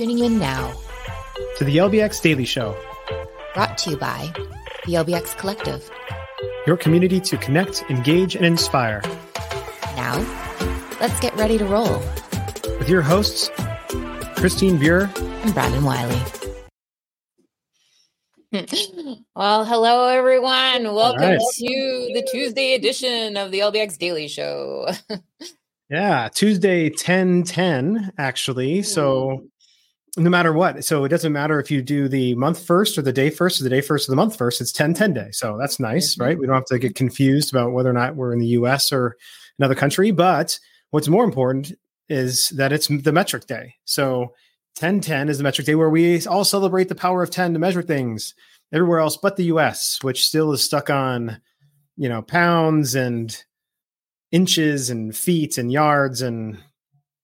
Tuning in now to the LBX Daily Show, brought to you by the LBX Collective, your community to connect, engage, and inspire. Now, let's get ready to roll with your hosts, Christine Buer and Brandon Wiley. well, hello everyone. Welcome right. to the Tuesday edition of the LBX Daily Show. yeah, Tuesday 10 10, actually. So hmm. No matter what. So it doesn't matter if you do the month first or the day first or the day first or the month first, it's 10 10 day. So that's nice, mm-hmm. right? We don't have to get confused about whether or not we're in the US or another country. But what's more important is that it's the metric day. So 10 10 is the metric day where we all celebrate the power of 10 to measure things everywhere else but the US, which still is stuck on, you know, pounds and inches and feet and yards and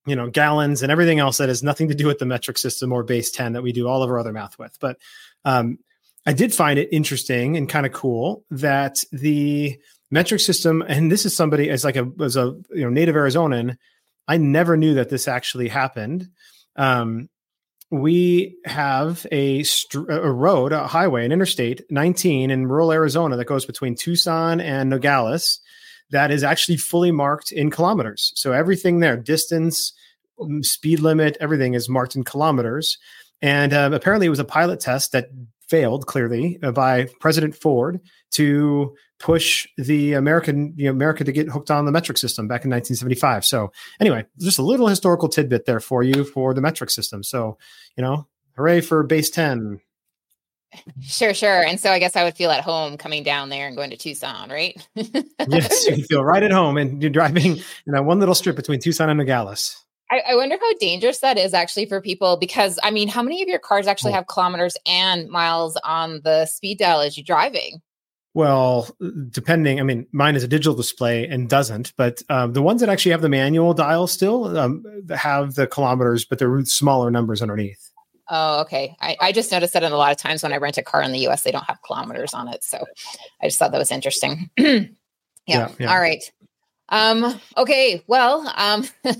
you know gallons and everything else that has nothing to do with the metric system or base 10 that we do all of our other math with. But um, i did find it interesting and kind of cool that the metric system and this is somebody as like a as a you know native arizonan i never knew that this actually happened. Um, we have a, a road a highway an interstate 19 in rural arizona that goes between tucson and nogales that is actually fully marked in kilometers. So everything there, distance, mm, speed limit, everything is marked in kilometers. And uh, apparently, it was a pilot test that failed clearly uh, by President Ford to push the American you know, America to get hooked on the metric system back in 1975. So anyway, just a little historical tidbit there for you for the metric system. So you know, hooray for base 10 Sure, sure. And so I guess I would feel at home coming down there and going to Tucson, right? yes, you feel right at home and you're driving in that one little strip between Tucson and Nogales. I, I, wonder how dangerous that is actually for people because I mean, how many of your cars actually have kilometers and miles on the speed dial as you're driving? Well, depending, I mean, mine is a digital display and doesn't, but um, the ones that actually have the manual dial still um, have the kilometers, but they're smaller numbers underneath. Oh, okay. I, I just noticed that in a lot of times when I rent a car in the US, they don't have kilometers on it. So I just thought that was interesting. yeah. Yeah, yeah. All right. Um, okay. Well, um,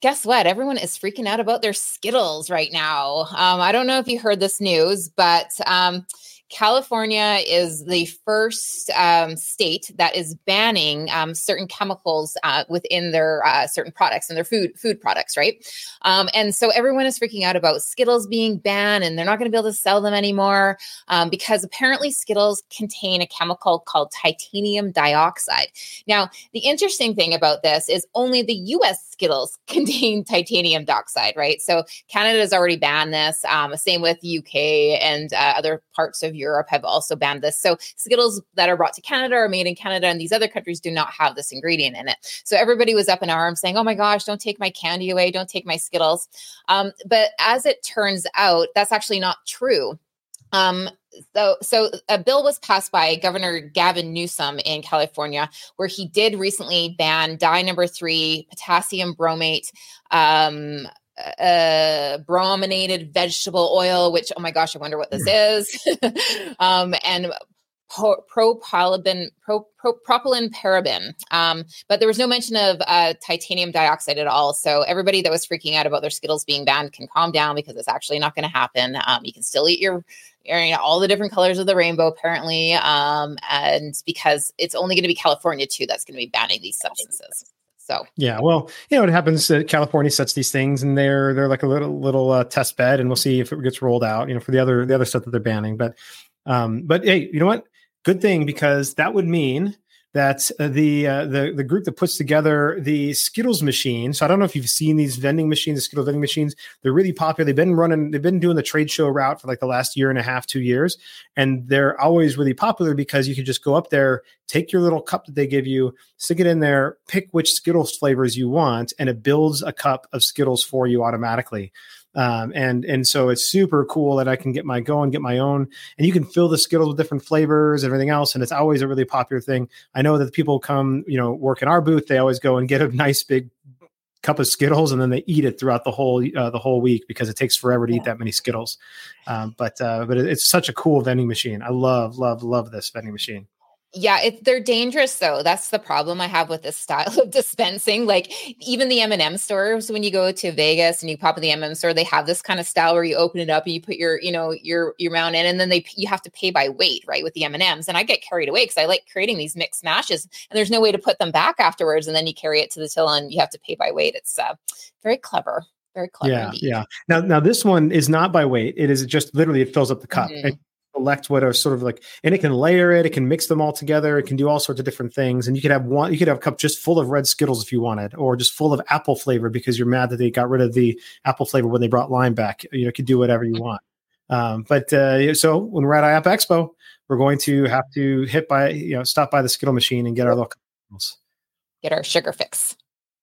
guess what? Everyone is freaking out about their Skittles right now. Um, I don't know if you heard this news, but um, California is the first um, state that is banning um, certain chemicals uh, within their uh, certain products and their food food products, right? Um, and so everyone is freaking out about Skittles being banned, and they're not going to be able to sell them anymore um, because apparently Skittles contain a chemical called titanium dioxide. Now, the interesting thing about this is only the U.S. Skittles contain titanium dioxide, right? So Canada has already banned this. Um, same with UK and uh, other parts of Europe have also banned this. So Skittles that are brought to Canada are made in Canada, and these other countries do not have this ingredient in it. So everybody was up in arms saying, "Oh my gosh, don't take my candy away! Don't take my Skittles." Um, but as it turns out, that's actually not true. Um, so, so a bill was passed by Governor Gavin Newsom in California, where he did recently ban dye number three, potassium bromate, um, uh, brominated vegetable oil, which, oh my gosh, I wonder what this is, um, and pro- propylene, pro- pro- propylene paraben. Um, but there was no mention of uh, titanium dioxide at all. So everybody that was freaking out about their Skittles being banned can calm down because it's actually not going to happen. Um, you can still eat your you know, all the different colors of the rainbow apparently um, and because it's only going to be california too that's going to be banning these substances so yeah, well, you know, it happens that California sets these things, and they're they're like a little little uh, test bed, and we'll see if it gets rolled out. You know, for the other the other stuff that they're banning. But um, but hey, you know what? Good thing because that would mean that uh, the uh, the the group that puts together the Skittles machine. So I don't know if you've seen these vending machines, the Skittles vending machines. They're really popular. They've been running. They've been doing the trade show route for like the last year and a half, two years, and they're always really popular because you can just go up there, take your little cup that they give you, stick it in there, pick which Skittles flavors you want, and it builds a cup of Skittles for you automatically. Um, and and so it's super cool that I can get my go and get my own, and you can fill the Skittles with different flavors, and everything else, and it's always a really popular thing. I know that people come, you know, work in our booth, they always go and get a nice big cup of Skittles, and then they eat it throughout the whole uh, the whole week because it takes forever to eat that many Skittles. Um, but uh, but it's such a cool vending machine. I love love love this vending machine. Yeah, it, they're dangerous though. That's the problem I have with this style of dispensing. Like even the M&M stores, when you go to Vegas and you pop in the M&M store, they have this kind of style where you open it up and you put your, you know, your your mount in, and then they you have to pay by weight, right, with the M&Ms. And I get carried away because I like creating these mixed mashes, and there's no way to put them back afterwards, and then you carry it to the till and you have to pay by weight. It's uh, very clever. Very clever. Yeah, indeed. yeah. Now, now this one is not by weight. It is just literally it fills up the cup. Mm-hmm select what are sort of like, and it can layer it, it can mix them all together, it can do all sorts of different things. And you could have one, you could have a cup just full of red Skittles if you wanted, or just full of apple flavor because you're mad that they got rid of the apple flavor when they brought lime back. You know, could do whatever you want. Um, but uh, so when we're at IAAPA Expo, we're going to have to hit by, you know, stop by the Skittle machine and get our little Get our sugar fix.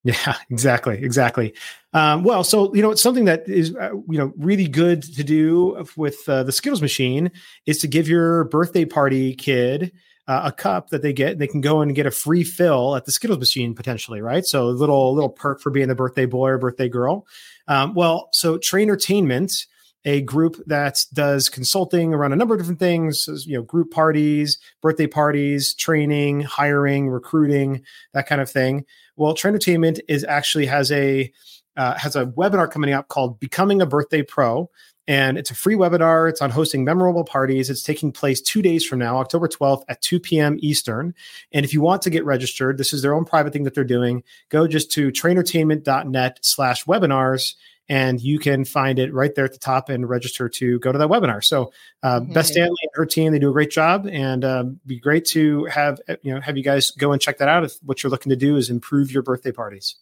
Yeah, exactly, exactly. Um, well, so you know, it's something that is uh, you know really good to do with uh, the Skittles machine is to give your birthday party kid uh, a cup that they get. And they can go and get a free fill at the Skittles machine potentially, right? So a little little perk for being the birthday boy or birthday girl. Um, well, so Trainertainment a group that does consulting around a number of different things, you know, group parties, birthday parties, training, hiring, recruiting, that kind of thing. Well, Trainertainment is actually has a uh, has a webinar coming up called Becoming a Birthday Pro. And it's a free webinar. It's on hosting memorable parties. It's taking place two days from now, October 12th at 2 p.m. Eastern. And if you want to get registered, this is their own private thing that they're doing. Go just to trainertainment.net slash webinars and you can find it right there at the top and register to go to that webinar. So, uh, mm-hmm. Beth Standlee and her team, they do a great job, and um, be great to have you know have you guys go and check that out if what you're looking to do is improve your birthday parties.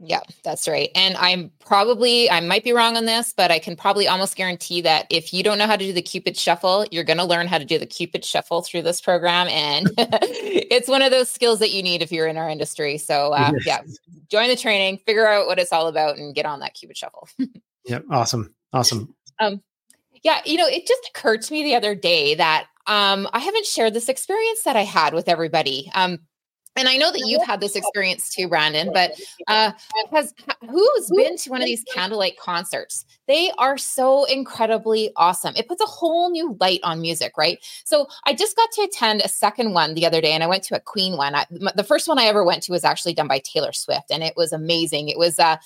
Yeah, that's right. And I'm probably, I might be wrong on this, but I can probably almost guarantee that if you don't know how to do the Cupid Shuffle, you're going to learn how to do the Cupid Shuffle through this program. And it's one of those skills that you need if you're in our industry. So, uh, yes. yeah, join the training, figure out what it's all about, and get on that Cupid Shuffle. yep. Awesome. Awesome. Um, yeah, you know, it just occurred to me the other day that um, I haven't shared this experience that I had with everybody. Um, and I know that you've had this experience too, Brandon, but uh, has who's been to one of these candlelight concerts? They are so incredibly awesome. It puts a whole new light on music, right? So I just got to attend a second one the other day, and I went to a Queen one. I, the first one I ever went to was actually done by Taylor Swift, and it was amazing. It was uh,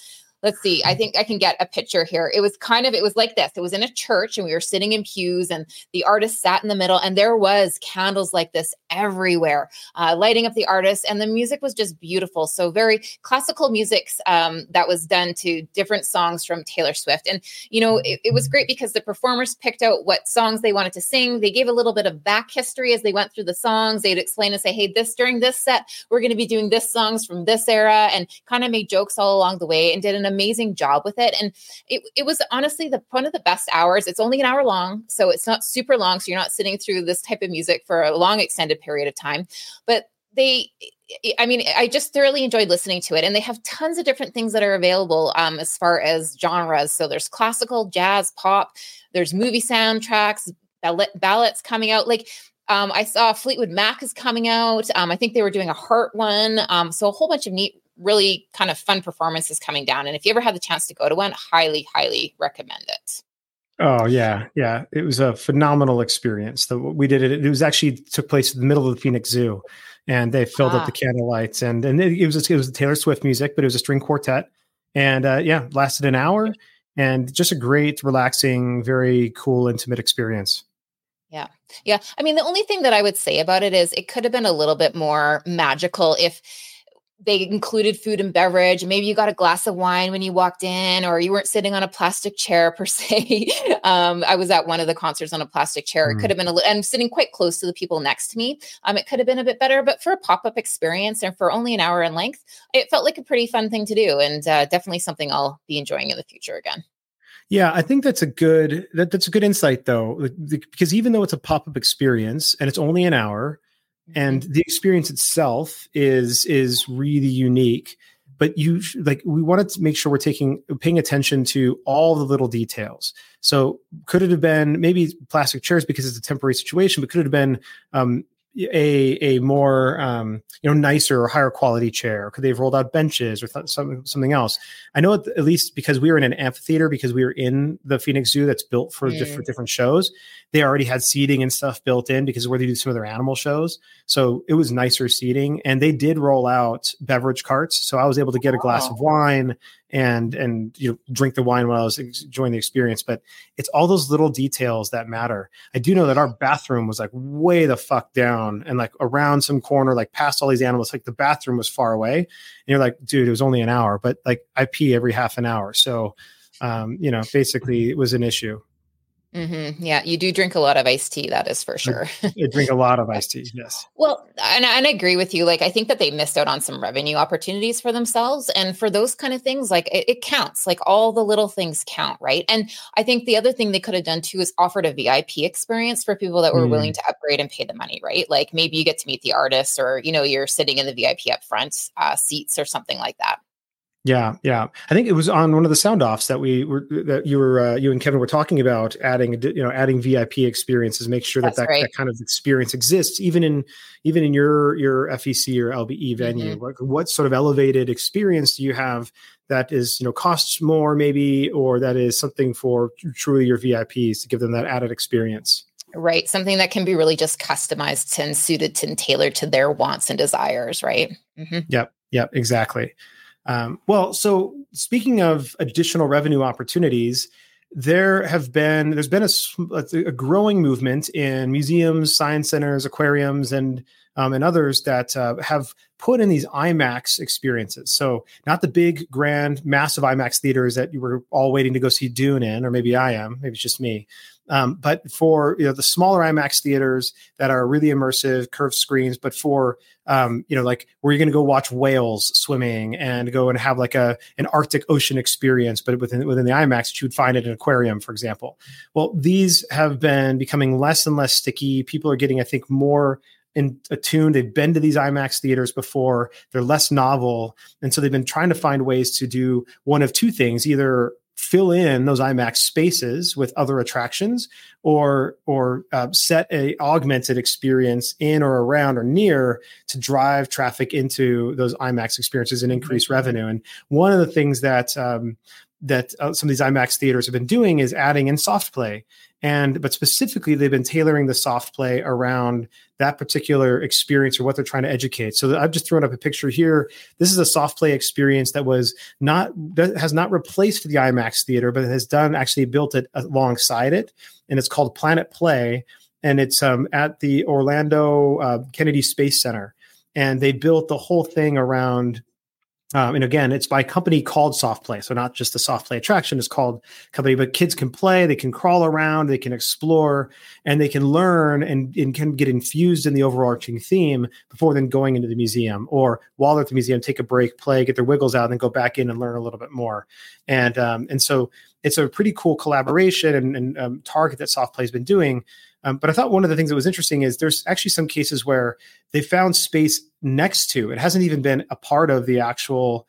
let's see i think i can get a picture here. It was kind of it was like this. It was in a church and we were sitting in pews and the artist sat in the middle and there was candles like this everywhere uh, lighting up the artist and the music was just beautiful. So very classical music um, that was done to different songs from taylor swift. And you know it, it was great because the performers picked out what songs they wanted to sing. They gave a little bit of back history as they went through the songs. They'd explain and say hey this during this set we're going to be doing this songs from this era and kind of made jokes all along the way and did an amazing job with it. And it, it was honestly the one of the best hours. It's only an hour long, so it's not super long. So you're not sitting through this type of music for a long extended period of time. But they I mean, I just thoroughly enjoyed listening to it. And they have tons of different things that are available um, as far as genres. So there's classical, jazz, pop, there's movie soundtracks, ballads coming out. Like um, I saw Fleetwood Mac is coming out. Um, I think they were doing a Heart one. Um, so a whole bunch of neat really kind of fun performances coming down. And if you ever had the chance to go to one, highly, highly recommend it. Oh yeah, yeah. It was a phenomenal experience. The, we did it. It was actually took place in the middle of the Phoenix Zoo, and they filled ah. up the candle lights. And and it, it was it was Taylor Swift music, but it was a string quartet. And uh, yeah, lasted an hour, and just a great, relaxing, very cool, intimate experience. Yeah. Yeah. I mean, the only thing that I would say about it is it could have been a little bit more magical if they included food and beverage. Maybe you got a glass of wine when you walked in, or you weren't sitting on a plastic chair per se. um, I was at one of the concerts on a plastic chair. Mm. It could have been a little, and sitting quite close to the people next to me. Um, it could have been a bit better, but for a pop up experience and for only an hour in length, it felt like a pretty fun thing to do, and uh, definitely something I'll be enjoying in the future again. Yeah, I think that's a good that, that's a good insight though, because even though it's a pop up experience and it's only an hour, and mm-hmm. the experience itself is is really unique but you like we wanted to make sure we're taking paying attention to all the little details so could it have been maybe plastic chairs because it's a temporary situation but could it have been um, a a more um, you know nicer or higher quality chair? Could they have rolled out benches or th- something something else? I know at least because we were in an amphitheater because we were in the Phoenix Zoo that's built for mm. different different shows. they already had seating and stuff built in because where they do some of their animal shows. So it was nicer seating, and they did roll out beverage carts. So I was able to get a glass of wine and and you know drink the wine while I was enjoying the experience. But it's all those little details that matter. I do know that our bathroom was like way the fuck down and like around some corner, like past all these animals. Like the bathroom was far away, and you're like, dude, it was only an hour, but like I pee every half an hour, so um, you know, basically it was an issue. Mm-hmm. Yeah, you do drink a lot of iced tea. That is for sure. I drink a lot of iced tea. Yes. Well, and, and I agree with you. Like, I think that they missed out on some revenue opportunities for themselves, and for those kind of things, like it, it counts. Like all the little things count, right? And I think the other thing they could have done too is offered a VIP experience for people that were mm. willing to upgrade and pay the money, right? Like maybe you get to meet the artists, or you know, you're sitting in the VIP up front uh, seats or something like that. Yeah, yeah. I think it was on one of the sound offs that we were that you were uh, you and Kevin were talking about adding you know adding VIP experiences, make sure that that, right. that, kind of experience exists even in even in your your FEC or LBE venue. Mm-hmm. What, what sort of elevated experience do you have that is you know costs more maybe or that is something for truly your VIPs to give them that added experience? Right, something that can be really just customized and suited to and tailored to their wants and desires. Right. Mm-hmm. Yep. Yep. Exactly. Um, well, so speaking of additional revenue opportunities, there have been there's been a, a growing movement in museums, science centers, aquariums, and um, and others that uh, have put in these IMAX experiences. So not the big, grand, massive IMAX theaters that you were all waiting to go see Dune in, or maybe I am, maybe it's just me, um, but for you know the smaller IMAX theaters that are really immersive, curved screens, but for um, you know like where you're going to go watch whales swimming and go and have like a an Arctic Ocean experience, but within within the IMAX, you would find in an aquarium, for example. Well, these have been becoming less and less sticky. People are getting, I think, more in attuned. They've been to these IMAX theaters before. They're less novel, and so they've been trying to find ways to do one of two things: either fill in those IMAX spaces with other attractions or or uh, set a augmented experience in or around or near to drive traffic into those IMAX experiences and increase mm-hmm. revenue. And one of the things that um, that uh, some of these IMAX theaters have been doing is adding in soft play. And but specifically they've been tailoring the soft play around that particular experience or what they're trying to educate. So i've just thrown up a picture here. This is a soft play experience that was not that has not replaced the imax theater but has done actually built it alongside it. And it's called planet play. And it's um, at the orlando uh, kennedy space center. And they built the whole thing around um, and again, it's by a company called Soft Play. So not just the Soft Play attraction is called company, but kids can play, they can crawl around, they can explore, and they can learn and, and can get infused in the overarching theme before then going into the museum or while they're at the museum, take a break, play, get their wiggles out, and then go back in and learn a little bit more. And um, and so it's a pretty cool collaboration and, and um, target that Soft Play has been doing. Um, but I thought one of the things that was interesting is there's actually some cases where they found space next to it hasn't even been a part of the actual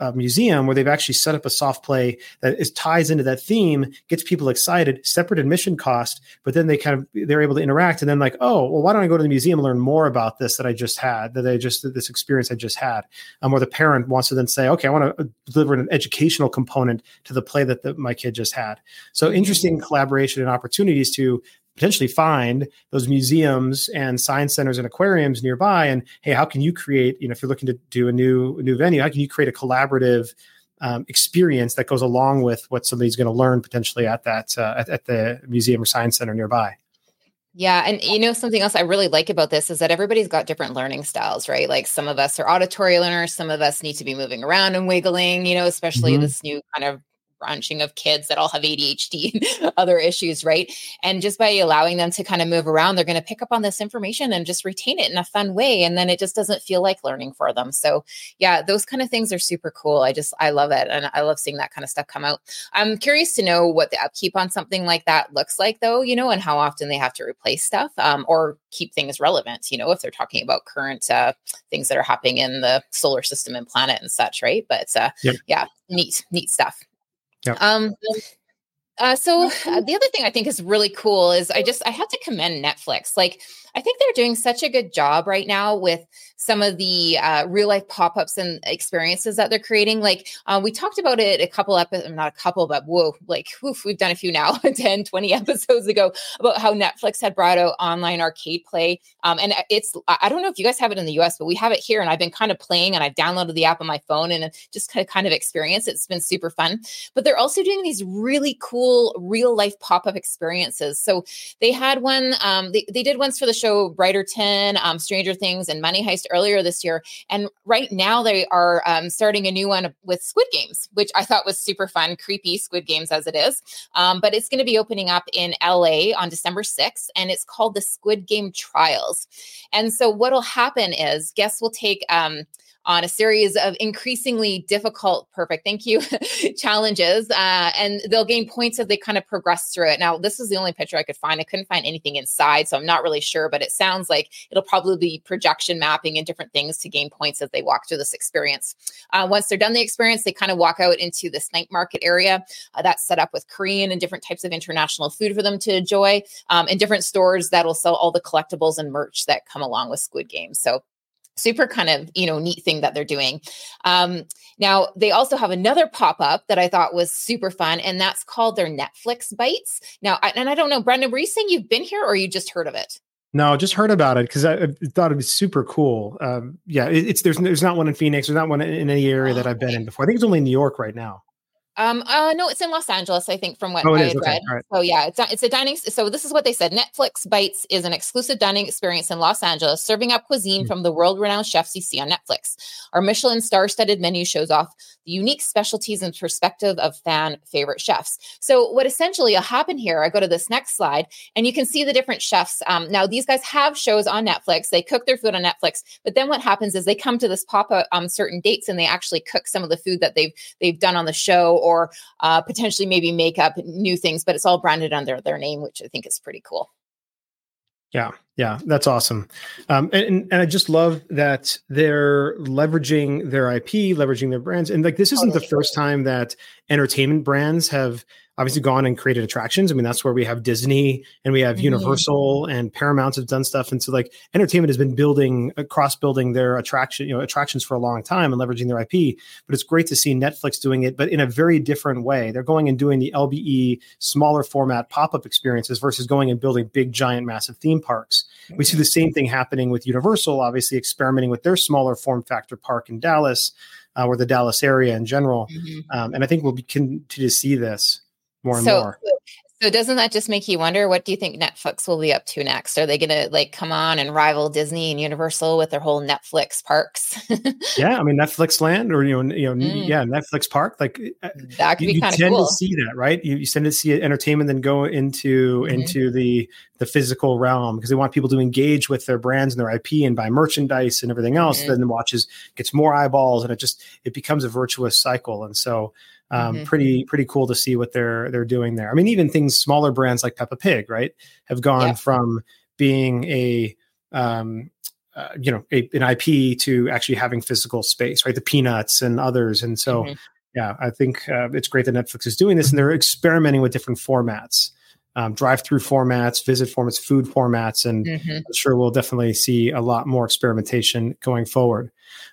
uh, museum where they've actually set up a soft play that is ties into that theme, gets people excited, separate admission cost, but then they kind of they're able to interact and then like, oh, well, why don't I go to the museum and learn more about this that I just had, that I just this experience I just had, um, where the parent wants to then say, okay, I want to uh, deliver an educational component to the play that the, my kid just had. So interesting collaboration and opportunities to potentially find those museums and science centers and aquariums nearby and hey how can you create you know if you're looking to do a new a new venue how can you create a collaborative um, experience that goes along with what somebody's going to learn potentially at that uh, at, at the museum or science center nearby yeah. And you know, something else I really like about this is that everybody's got different learning styles, right? Like some of us are auditory learners, some of us need to be moving around and wiggling, you know, especially mm-hmm. this new kind of branching of kids that all have ADHD and other issues, right? And just by allowing them to kind of move around, they're going to pick up on this information and just retain it in a fun way. And then it just doesn't feel like learning for them. So, yeah, those kind of things are super cool. I just, I love it. And I love seeing that kind of stuff come out. I'm curious to know what the upkeep on something like that looks like, though, you know, and how often they have to replace stuff um, or keep things relevant, you know, if they're talking about current uh, things that are happening in the solar system and planet and such, right? But uh, yep. yeah, neat, neat stuff. Yeah. Um, Uh, so uh, the other thing I think is really cool is I just I have to commend Netflix. Like I think they're doing such a good job right now with some of the uh, real life pop ups and experiences that they're creating. Like uh, we talked about it a couple episodes, not a couple, but whoa, like woof, we've done a few now, 10, 20 episodes ago about how Netflix had brought out online arcade play. Um, and it's, I don't know if you guys have it in the US, but we have it here. And I've been kind of playing and I've downloaded the app on my phone and just kind of, kind of experience. It's been super fun. But they're also doing these really cool real life pop up experiences. So they had one, um, they, they did ones for the show Bridgerton, um, Stranger Things, and Money Heist earlier this year. And right now they are um, starting a new one with Squid Games, which I thought was super fun, creepy Squid Games as it is. Um, but it's going to be opening up in LA on December 6th, and it's called the Squid Game Trials. And so what'll happen is guests will take um, on a series of increasingly difficult, perfect, thank you, challenges. Uh, and they'll gain points as they kind of progress through it. Now, this is the only picture I could find. I couldn't find anything inside, so I'm not really sure, but it sounds like it'll probably be projection mapping and different things to gain points as they walk through this experience. Uh, once they're done the experience, they kind of walk out into this night market area uh, that's set up with Korean and different types of international food for them to enjoy, um, and different stores that'll sell all the collectibles and merch that come along with Squid Games. So super kind of you know neat thing that they're doing um, now they also have another pop-up that i thought was super fun and that's called their netflix bites now I, and i don't know brandon were you saying you've been here or you just heard of it no, just heard about it because I, I, thought it was super cool. Um, yeah, it, it's there's there's not one in Phoenix. There's not one in any area that I've been in before. I think it's only in New York right now. Um, uh, no, it's in Los Angeles, I think, from what oh, I had okay. read. Right. So yeah, it's a, it's a dining. So this is what they said: Netflix Bites is an exclusive dining experience in Los Angeles, serving up cuisine mm-hmm. from the world-renowned chefs you see on Netflix. Our Michelin star-studded menu shows off the unique specialties and perspective of fan favorite chefs. So what essentially will happen here? I go to this next slide, and you can see the different chefs. Um, now these guys have shows on Netflix. They cook their food on Netflix, but then what happens is they come to this pop-up on um, certain dates, and they actually cook some of the food that they've they've done on the show or uh, potentially maybe make up new things, but it's all branded under their name, which I think is pretty cool. Yeah, yeah, that's awesome. Um, and, and I just love that they're leveraging their IP, leveraging their brands. And like, this isn't the first time that entertainment brands have obviously gone and created attractions. I mean, that's where we have Disney and we have mm-hmm. Universal and Paramount have done stuff. And so like entertainment has been building cross building their attraction, you know, attractions for a long time and leveraging their IP. But it's great to see Netflix doing it, but in a very different way. They're going and doing the LBE smaller format pop-up experiences versus going and building big, giant, massive theme parks. We see the same thing happening with Universal, obviously experimenting with their smaller form factor park in Dallas. Uh, or the Dallas area in general, mm-hmm. um, and I think we'll be continue to see this more and so, more. So doesn't that just make you wonder what do you think Netflix will be up to next? Are they going to like come on and rival Disney and Universal with their whole Netflix parks? yeah, I mean Netflix Land or you know you know mm. yeah Netflix Park like uh, that could you, be kind of cool. tend to see that right? You, you tend to see entertainment then go into mm-hmm. into the the physical realm because they want people to engage with their brands and their IP and buy merchandise and everything else. Mm-hmm. Then the watches gets more eyeballs and it just it becomes a virtuous cycle. And so um, mm-hmm. pretty pretty cool to see what they're they're doing there. I mean, even things smaller brands like Peppa Pig, right, have gone yeah. from being a um, uh, you know a, an IP to actually having physical space, right? The Peanuts and others, and so. Mm-hmm. Yeah, I think uh, it's great that Netflix is doing this, and they're experimenting with different formats um, drive-through formats, visit formats, food formats, and mm-hmm. I'm sure we'll definitely see a lot more experimentation going forward.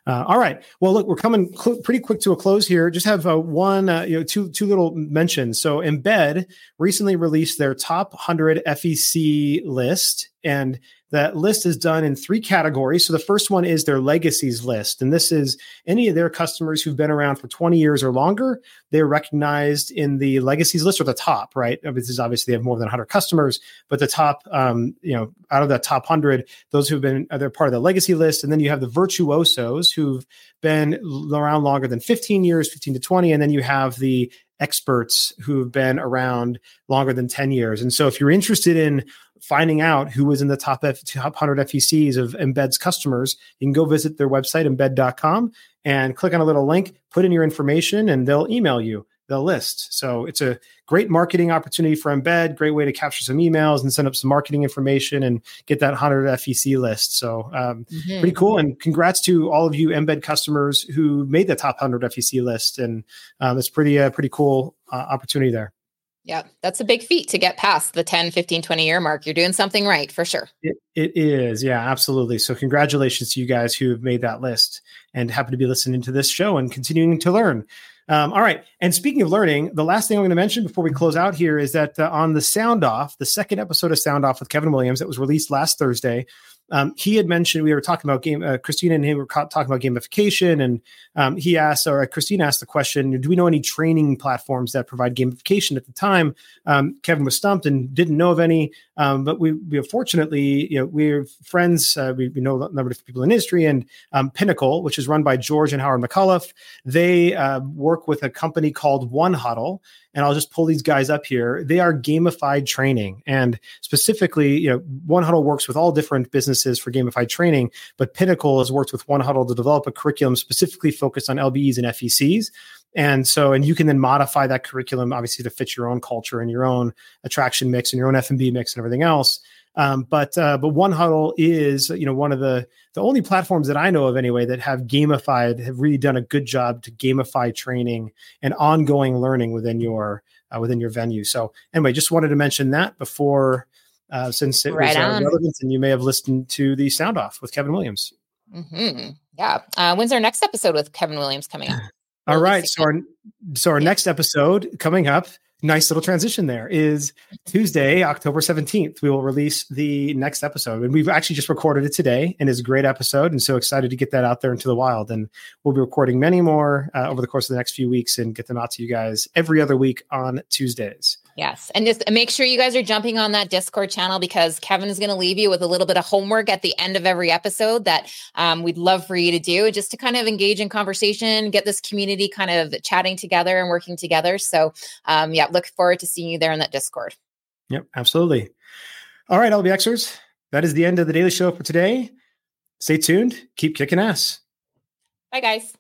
Uh, all right. Well, look, we're coming cl- pretty quick to a close here. Just have uh, one, uh, you know, two two little mentions. So, Embed recently released their top 100 FEC list, and that list is done in three categories. So the first one is their legacies list. And this is any of their customers who've been around for 20 years or longer. They're recognized in the legacies list or the top, right? This is obviously they have more than 100 customers, but the top, um, you know, out of that top 100, those who've been, they're part of the legacy list. And then you have the virtuosos who've been around longer than 15 years, 15 to 20. And then you have the experts who've been around longer than 10 years. And so if you're interested in finding out who was in the top, F, top 100 FECs of Embed's customers, you can go visit their website, embed.com, and click on a little link, put in your information, and they'll email you the list. So it's a great marketing opportunity for Embed, great way to capture some emails and send up some marketing information and get that 100 FEC list. So um, mm-hmm. pretty cool. And congrats to all of you Embed customers who made the top 100 FEC list. And um, it's pretty, uh, pretty cool uh, opportunity there. Yeah, that's a big feat to get past the 10, 15, 20 year mark. You're doing something right for sure. It, it is. Yeah, absolutely. So, congratulations to you guys who have made that list and happen to be listening to this show and continuing to learn. Um, all right. And speaking of learning, the last thing I'm going to mention before we close out here is that uh, on the Sound Off, the second episode of Sound Off with Kevin Williams that was released last Thursday, um, he had mentioned we were talking about game. Uh, Christina and him were talking about gamification, and um, he asked, or Christina asked the question, "Do we know any training platforms that provide gamification?" At the time, um, Kevin was stumped and didn't know of any. Um, but we, we fortunately, you know, we're friends. Uh, we, we, know a number of people in industry, and um, Pinnacle, which is run by George and Howard McCullough, they uh, work with a company called One Huddle, and I'll just pull these guys up here. They are gamified training, and specifically, you know, One Huddle works with all different businesses for gamified training, but Pinnacle has worked with One Huddle to develop a curriculum specifically focused on LBEs and FECs. And so, and you can then modify that curriculum obviously to fit your own culture and your own attraction mix and your own F and B mix and everything else. Um, but uh, but One Huddle is you know one of the the only platforms that I know of anyway that have gamified have really done a good job to gamify training and ongoing learning within your uh, within your venue. So anyway, just wanted to mention that before uh, since it right was uh, relevant and you may have listened to the sound off with Kevin Williams. Mm-hmm. Yeah. Uh, when's our next episode with Kevin Williams coming up? All right. So our so our yeah. next episode coming up nice little transition there is Tuesday, October 17th. We will release the next episode. And we've actually just recorded it today and it's a great episode. And so excited to get that out there into the wild. And we'll be recording many more uh, over the course of the next few weeks and get them out to you guys every other week on Tuesdays. Yes. And just make sure you guys are jumping on that Discord channel because Kevin is going to leave you with a little bit of homework at the end of every episode that um, we'd love for you to do just to kind of engage in conversation, get this community kind of chatting together and working together. So, um, yeah, look forward to seeing you there in that Discord. Yep, absolutely. All right, LBXers, that is the end of the daily show for today. Stay tuned. Keep kicking ass. Bye, guys.